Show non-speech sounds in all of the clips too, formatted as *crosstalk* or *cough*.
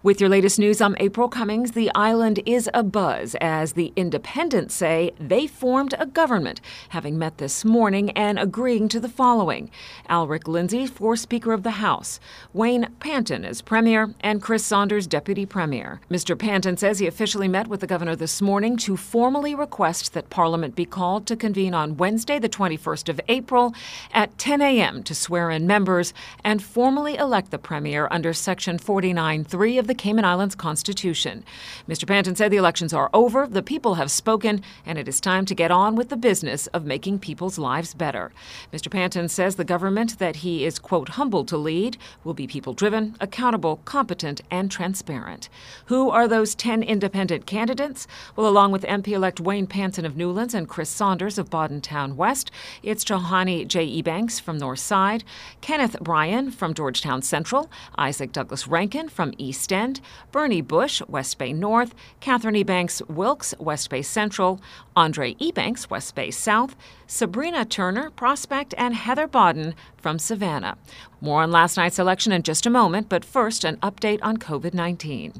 With your latest news, I'm April Cummings. The island is abuzz as the independents say they formed a government, having met this morning and agreeing to the following Alric Lindsay for Speaker of the House, Wayne Panton as Premier, and Chris Saunders, Deputy Premier. Mr. Panton says he officially met with the governor this morning to formally request that Parliament be called to convene on Wednesday, the 21st of April, at 10 a.m. to swear in members and formally elect the Premier under Section 49.3 of the Cayman Islands Constitution. Mr. Panton said the elections are over, the people have spoken, and it is time to get on with the business of making people's lives better. Mr. Panton says the government that he is, quote, humbled to lead will be people driven, accountable, competent, and transparent. Who are those 10 independent candidates? Well, along with MP elect Wayne Panton of Newlands and Chris Saunders of Bodden Town West, it's Johanny J. Ebanks from North Side, Kenneth Bryan from Georgetown Central, Isaac Douglas Rankin from East End, Bernie Bush, West Bay North, Katherine Ebanks Wilks, West Bay Central, Andre Ebanks, West Bay South, Sabrina Turner, Prospect, and Heather Bodden from Savannah. More on last night's election in just a moment, but first, an update on COVID 19.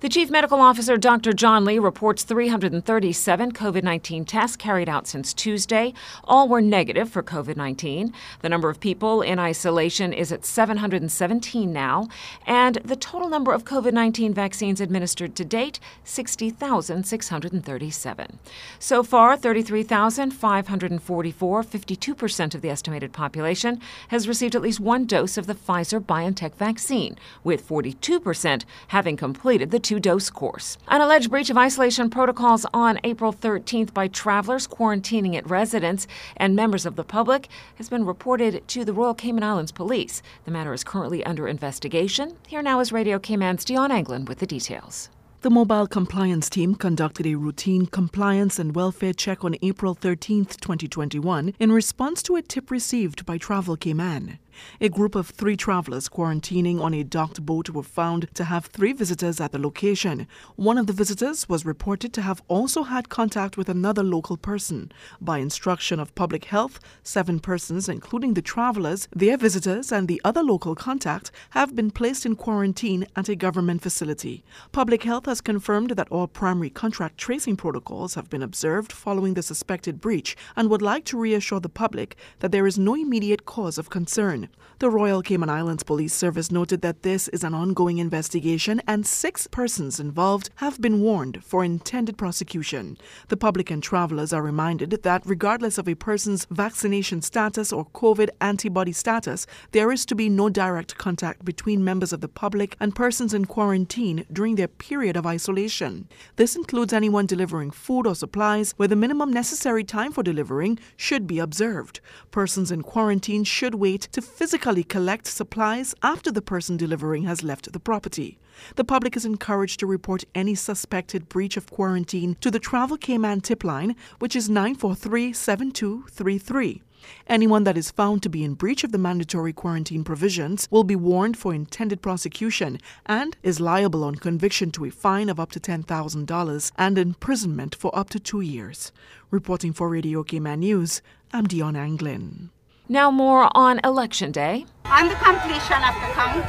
The Chief Medical Officer, Dr. John Lee, reports 337 COVID 19 tests carried out since Tuesday. All were negative for COVID 19. The number of people in isolation is at 717 now, and the total number of COVID 19 vaccines administered to date, 60,637. So far, 33,544, 52% of the estimated population, has received at least one dose of the Pfizer BioNTech vaccine, with 42% having completed the two dose course. An alleged breach of isolation protocols on April 13th by travelers quarantining at residents and members of the public has been reported to the Royal Cayman Islands Police. The matter is currently under investigation. Here now is Radio Cayman's Dion Anglin with the details. The mobile compliance team conducted a routine compliance and welfare check on April 13, 2021, in response to a tip received by Travel Cayman. A group of three travelers quarantining on a docked boat were found to have three visitors at the location. One of the visitors was reported to have also had contact with another local person. By instruction of public health, seven persons, including the travelers, their visitors, and the other local contact, have been placed in quarantine at a government facility. Public health has confirmed that all primary contract tracing protocols have been observed following the suspected breach and would like to reassure the public that there is no immediate cause of concern. The Royal Cayman Islands Police Service noted that this is an ongoing investigation and six persons involved have been warned for intended prosecution. The public and travelers are reminded that regardless of a person's vaccination status or COVID antibody status, there is to be no direct contact between members of the public and persons in quarantine during their period of isolation. This includes anyone delivering food or supplies where the minimum necessary time for delivering should be observed. Persons in quarantine should wait to physically collect supplies after the person delivering has left the property. The public is encouraged to report any suspected breach of quarantine to the Travel Cayman tip line, which is 943 7233. Anyone that is found to be in breach of the mandatory quarantine provisions will be warned for intended prosecution and is liable on conviction to a fine of up to $10,000 and imprisonment for up to two years. Reporting for Radio Cayman News, I'm Dion Anglin. Now, more on Election Day. On the completion of the count,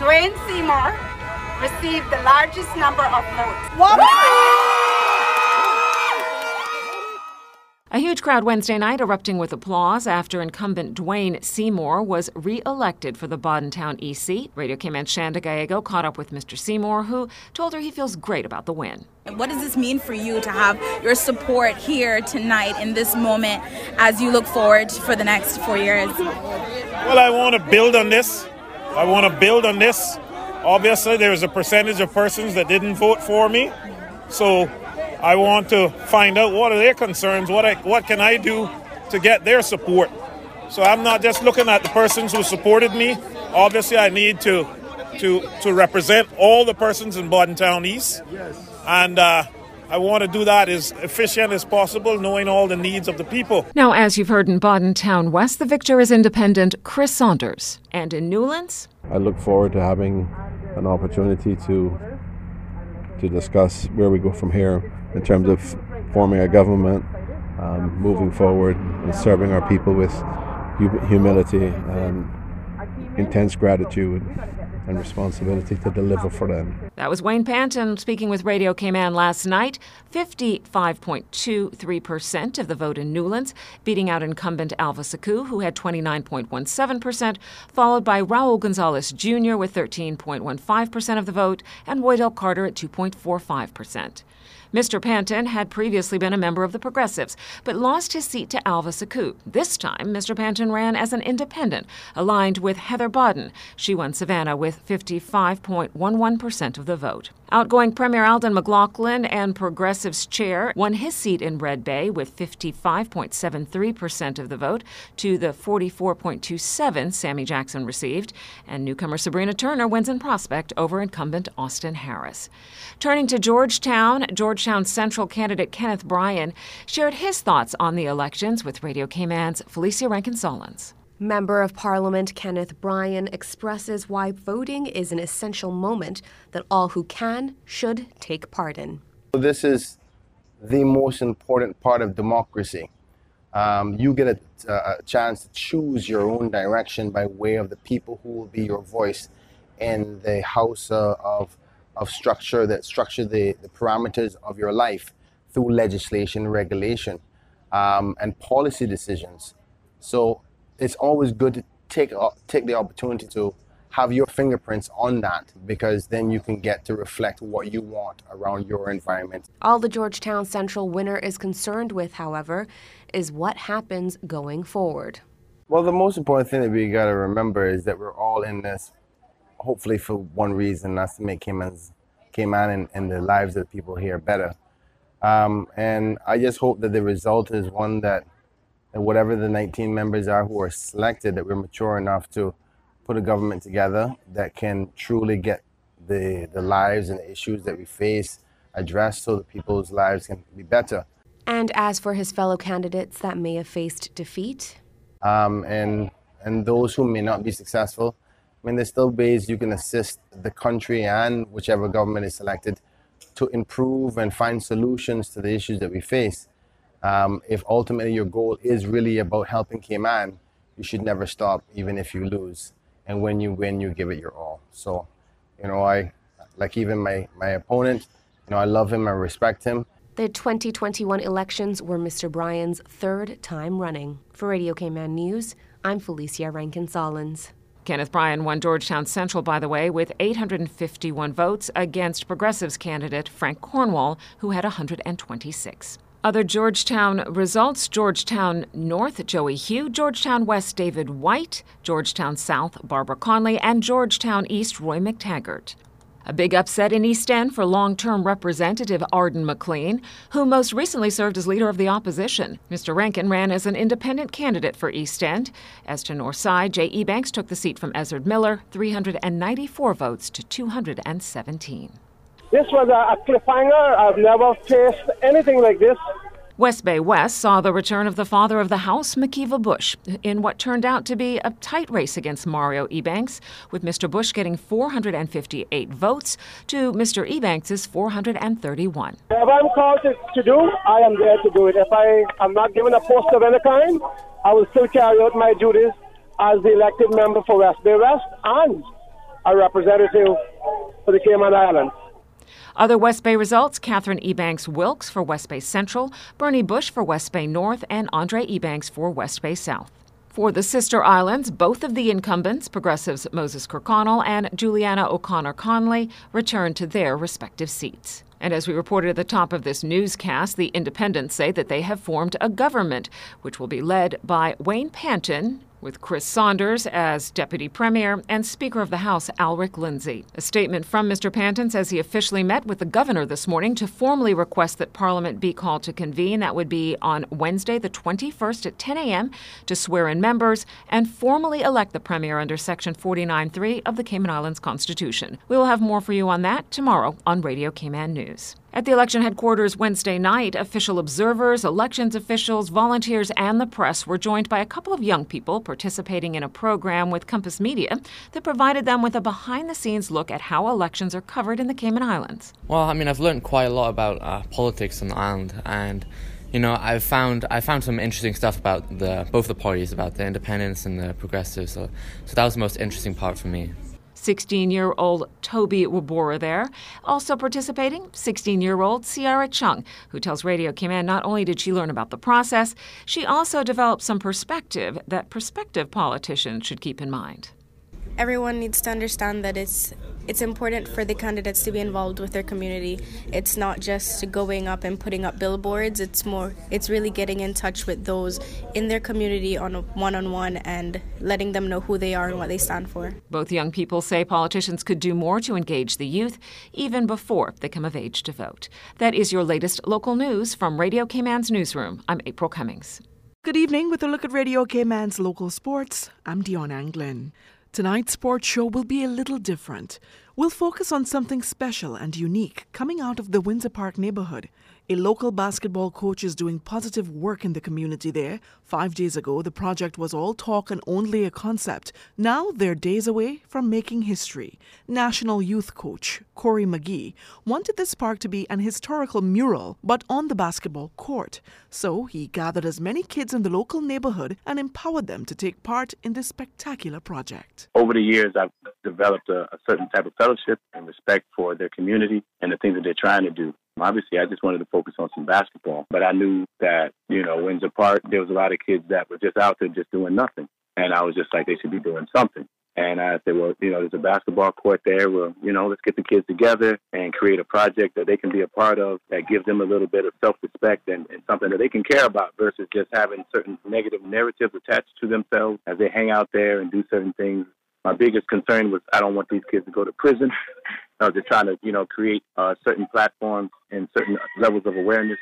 Dwayne Seymour received the largest number of votes. A huge crowd Wednesday night erupting with applause after incumbent Dwayne Seymour was re-elected for the Bodden Town East seat. Radio Cayman Shanda Gallego caught up with Mr. Seymour, who told her he feels great about the win. What does this mean for you to have your support here tonight in this moment as you look forward for the next four years? Well, I want to build on this. I want to build on this. Obviously, there's a percentage of persons that didn't vote for me. So I want to find out what are their concerns, what I, what can I do to get their support. So I'm not just looking at the persons who supported me. Obviously, I need to to to represent all the persons in Bodden Town East, and. Uh, I want to do that as efficient as possible, knowing all the needs of the people. Now, as you've heard in Bodden Town West, the victor is independent Chris Saunders. And in Newlands, I look forward to having an opportunity to to discuss where we go from here in terms of forming a government, um, moving forward, and serving our people with humility and intense gratitude and responsibility to deliver for them. That was Wayne Panton speaking with Radio Cayman last night. 55.23% of the vote in Newlands, beating out incumbent Alva Suckoo, who had 29.17%, followed by Raul Gonzalez Jr. with 13.15% of the vote, and Woydell Carter at 2.45%. Mr. Panton had previously been a member of the Progressives, but lost his seat to Alva Suckoo. This time, Mr. Panton ran as an independent, aligned with Heather Bodden. She won Savannah with 55.11% of the vote. Outgoing Premier Alden McLaughlin and Progressives chair won his seat in Red Bay with 55.73% of the vote to the 44.27 Sammy Jackson received, and newcomer Sabrina Turner wins in Prospect over incumbent Austin Harris. Turning to Georgetown, Georgetown Central candidate Kenneth Bryan shared his thoughts on the elections with Radio Cayman's Felicia Rankin Solins. Member of Parliament Kenneth Bryan expresses why voting is an essential moment that all who can should take part in. This is the most important part of democracy. Um, you get a, a, chance to choose your own direction by way of the people who will be your voice in the house uh, of, of structure that structure the, the parameters of your life through legislation, regulation, um, and policy decisions. So it's always good to take uh, take the opportunity to have your fingerprints on that because then you can get to reflect what you want around your environment. All the Georgetown Central winner is concerned with, however, is what happens going forward. Well, the most important thing that we got to remember is that we're all in this, hopefully for one reason, that's to make Cayman's, Cayman and, and the lives of the people here better. Um, and I just hope that the result is one that and whatever the 19 members are who are selected, that we're mature enough to put a government together that can truly get the, the lives and the issues that we face addressed so that people's lives can be better. And as for his fellow candidates that may have faced defeat? Um, and, and those who may not be successful, I mean, there's still ways you can assist the country and whichever government is selected to improve and find solutions to the issues that we face. Um, if ultimately your goal is really about helping Cayman, you should never stop, even if you lose. And when you win, you give it your all. So, you know, I like even my my opponent. You know, I love him, I respect him. The 2021 elections were Mr. Bryan's third time running. For Radio Cayman News, I'm Felicia Rankin Solins. Kenneth Bryan won Georgetown Central, by the way, with 851 votes against Progressives candidate Frank Cornwall, who had 126. Other Georgetown results Georgetown North, Joey Hew, Georgetown West, David Wight, Georgetown South, Barbara Conolly, and Georgetown East, Roy McTaggart. A big upset in East End for long term Representative Arden McLean, who most recently served as leader of the opposition. Mr. Rankin ran as an independent candidate for East End. As to North Side, J. Ebanks took the seat from Ezard Miller, 394 votes to 217. This was a cliffhanger. I've never faced anything like this. West Bay West saw the return of the father of the house, McKeeva Bush, in what turned out to be a tight race against Mario Ebanks, with Mr. Bush getting 458 votes to Mr. Ebanks' 431. If I'm called to, to do, I am there to do it. If I am not given a post of any kind, I will still carry out my duties as the elected member for West Bay West and a representative for the Cayman Islands. Other West Bay results Katherine Ebanks Wilks for West Bay Central, Bernie Bush for West Bay North, and Andre Ebanks for West Bay South. For the sister islands, both of the incumbents, Progressives Moses Kirkconnell and Juliana O'Connor Connolly, returned to their respective seats. And as we reported at the top of this newscast, the independents say that they have formed a government, which will be led by Wayne Panton, with Chris Saunders as Deputy Premier and Speaker of the House Alric Lindsay. A statement from Mr. Panton says he officially met with the governor this morning to formally request that Parliament be called to convene. That would be on Wednesday, the 21st at 10 a.m., to swear in members and formally elect the Premier under Section 49.3 of the Cayman Islands Constitution. We will have more for you on that tomorrow on Radio Cayman News. At the election headquarters Wednesday night, official observers, elections officials, volunteers, and the press were joined by a couple of young people participating in a program with Compass Media that provided them with a behind the scenes look at how elections are covered in the Cayman Islands. Well, I mean, I've learned quite a lot about uh, politics on the island, and you know, I've found I found some interesting stuff about the both the parties, about the independents and the progressives. So, so that was the most interesting part for me. 16 year old Toby Wabora there. Also participating, 16 year old Ciara Chung, who tells Radio Cayman not only did she learn about the process, she also developed some perspective that prospective politicians should keep in mind everyone needs to understand that it's it's important for the candidates to be involved with their community. It's not just going up and putting up billboards. It's more it's really getting in touch with those in their community on a one-on-one and letting them know who they are and what they stand for. Both young people say politicians could do more to engage the youth even before they come of age to vote. That is your latest local news from Radio Cayman's newsroom. I'm April Cummings. Good evening with a look at Radio Cayman's local sports. I'm Dion Anglin. Tonight's sports show will be a little different. We'll focus on something special and unique coming out of the Windsor Park neighborhood. A local basketball coach is doing positive work in the community there. Five days ago, the project was all talk and only a concept. Now they're days away from making history. National youth coach Corey McGee wanted this park to be an historical mural, but on the basketball court. So he gathered as many kids in the local neighborhood and empowered them to take part in this spectacular project. Over the years, I've developed a, a certain type of fellowship and respect for their community and the things that they're trying to do. Obviously, I just wanted to focus on some basketball, but I knew that, you know, Windsor Park, there was a lot of kids that were just out there just doing nothing. And I was just like, they should be doing something. And I said, well, you know, there's a basketball court there. Well, you know, let's get the kids together and create a project that they can be a part of that gives them a little bit of self respect and, and something that they can care about versus just having certain negative narratives attached to themselves as they hang out there and do certain things. My biggest concern was I don't want these kids to go to prison. *laughs* I was just trying to, you know, create uh, certain platforms and certain levels of awareness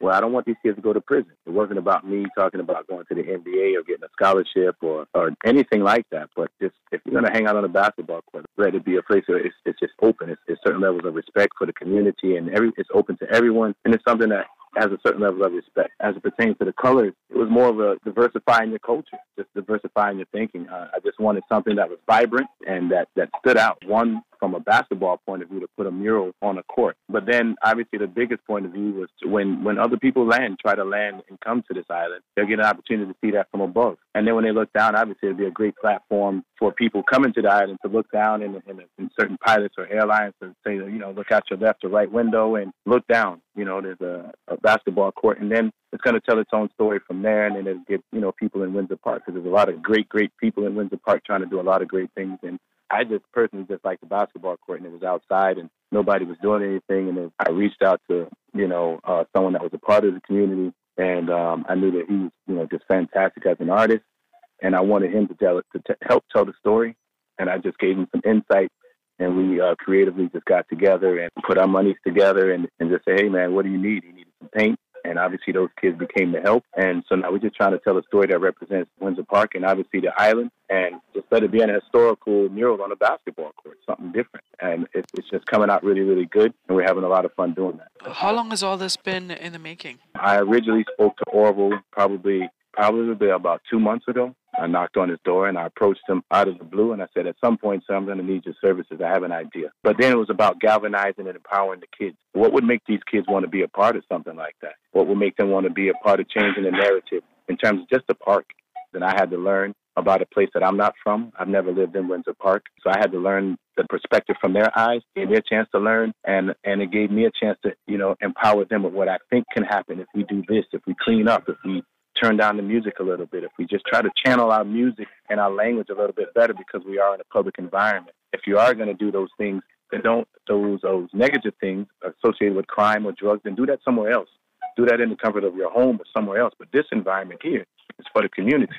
well, I don't want these kids to go to prison. It wasn't about me talking about going to the NBA or getting a scholarship or, or anything like that. But just if you're going to hang out on a basketball court, let it be a place where it's, it's just open. It's, it's certain levels of respect for the community and every it's open to everyone. And it's something that has a certain level of respect. As it pertains to the colors, it was more of a diversifying your culture, just diversifying your thinking. Uh, I just wanted something that was vibrant and that, that stood out. One from a basketball point of view to put a mural on a court. But then obviously the biggest point of view was when, when other people land, try to land and come to this island, they'll get an opportunity to see that from above. And then when they look down, obviously it'll be a great platform for people coming to the island to look down in, in, in certain pilots or airlines to say, you know, look out your left or right window and look down. You know, there's a, a basketball court. And then it's going to tell its own story from there. And then it'll get, you know, people in Windsor Park because there's a lot of great, great people in Windsor Park trying to do a lot of great things. And I just personally just like the basketball court, and it was outside, and nobody was doing anything. And then I reached out to you know uh, someone that was a part of the community, and um, I knew that he was you know just fantastic as an artist, and I wanted him to tell it to t- help tell the story, and I just gave him some insight. And we uh, creatively just got together and put our monies together and, and just say, hey, man, what do you need? He needed some paint and obviously those kids became the help. And so now we're just trying to tell a story that represents Windsor Park and obviously the island, and just let it be an historical mural on a basketball court, something different. And it's, it's just coming out really, really good, and we're having a lot of fun doing that. How long has all this been in the making? I originally spoke to Orville probably probably about two months ago. I knocked on his door and I approached him out of the blue and I said, At some point, sir, I'm going to need your services. I have an idea. But then it was about galvanizing and empowering the kids. What would make these kids want to be a part of something like that? What would make them want to be a part of changing the narrative in terms of just the park? Then I had to learn about a place that I'm not from. I've never lived in Windsor Park. So I had to learn the perspective from their eyes, gave me a chance to learn and and it gave me a chance to, you know, empower them with what I think can happen if we do this, if we clean up, if we turn down the music a little bit, if we just try to channel our music and our language a little bit better because we are in a public environment. If you are going to do those things, then don't those those negative things associated with crime or drugs, then do that somewhere else. Do that in the comfort of your home or somewhere else. But this environment here is for the community.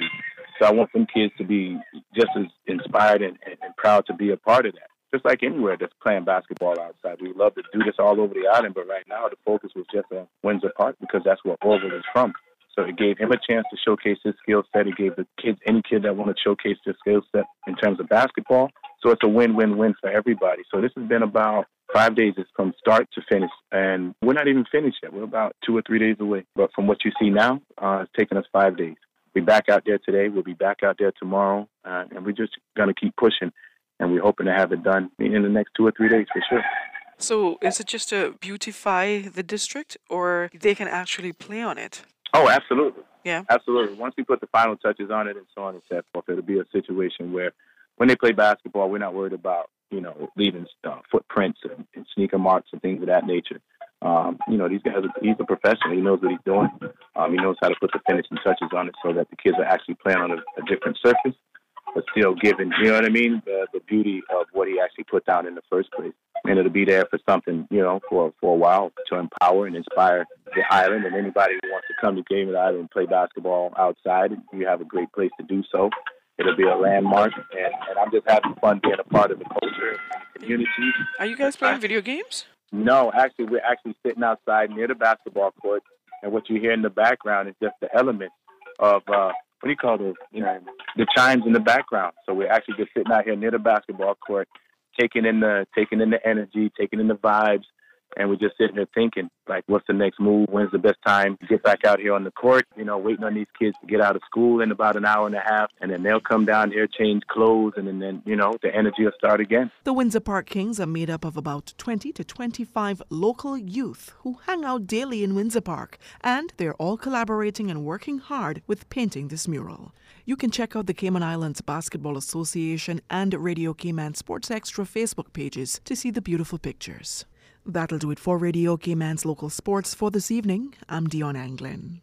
So I want them kids to be just as inspired and, and, and proud to be a part of that just like anywhere that's playing basketball outside. We love to do this all over the island, but right now the focus was just on Windsor Park because that's where Orville is from. So it gave him a chance to showcase his skill set. It gave the kids, any kid that wanted to showcase their skill set in terms of basketball. So it's a win-win-win for everybody. So this has been about five days. It's from start to finish, and we're not even finished yet. We're about two or three days away. But from what you see now, uh, it's taken us five days. We're back out there today. We'll be back out there tomorrow, uh, and we're just gonna keep pushing. And we're hoping to have it done in the next two or three days for sure. So, is it just to beautify the district, or they can actually play on it? Oh, absolutely. Yeah. Absolutely. Once we put the final touches on it and so on and so forth, it'll be a situation where when they play basketball, we're not worried about you know leaving uh, footprints and, and sneaker marks and things of that nature. Um, you know, these guys, he's a professional. He knows what he's doing. Um, he knows how to put the finishing touches on it so that the kids are actually playing on a, a different surface, but still giving, you know what I mean, the, the beauty of what he actually put down in the first place. And it'll be there for something, you know, for for a while to empower and inspire the island and anybody who wants to come to Cayman Island and play basketball outside. You have a great place to do so. It'll be a landmark, and, and I'm just having fun being a part of the culture and community. Are you guys playing video games? No, actually, we're actually sitting outside near the basketball court, and what you hear in the background is just the element of uh, what do you call those? You know, the chimes in the background. So we're actually just sitting out here near the basketball court, taking in the taking in the energy, taking in the vibes, and we're just sitting there thinking, like, what's the next move? When's the best time to get back out here on the court? You know, waiting on these kids to get out of school in about an hour and a half, and then they'll come down here, change clothes, and then, then you know, the energy will start again. The Windsor Park Kings are made up of about 20 to 25 local youth who hang out daily in Windsor Park, and they're all collaborating and working hard with painting this mural. You can check out the Cayman Islands Basketball Association and Radio Cayman Sports Extra Facebook pages to see the beautiful pictures. That'll do it for Radio Cayman's local sports for this evening. I'm Dion Anglin.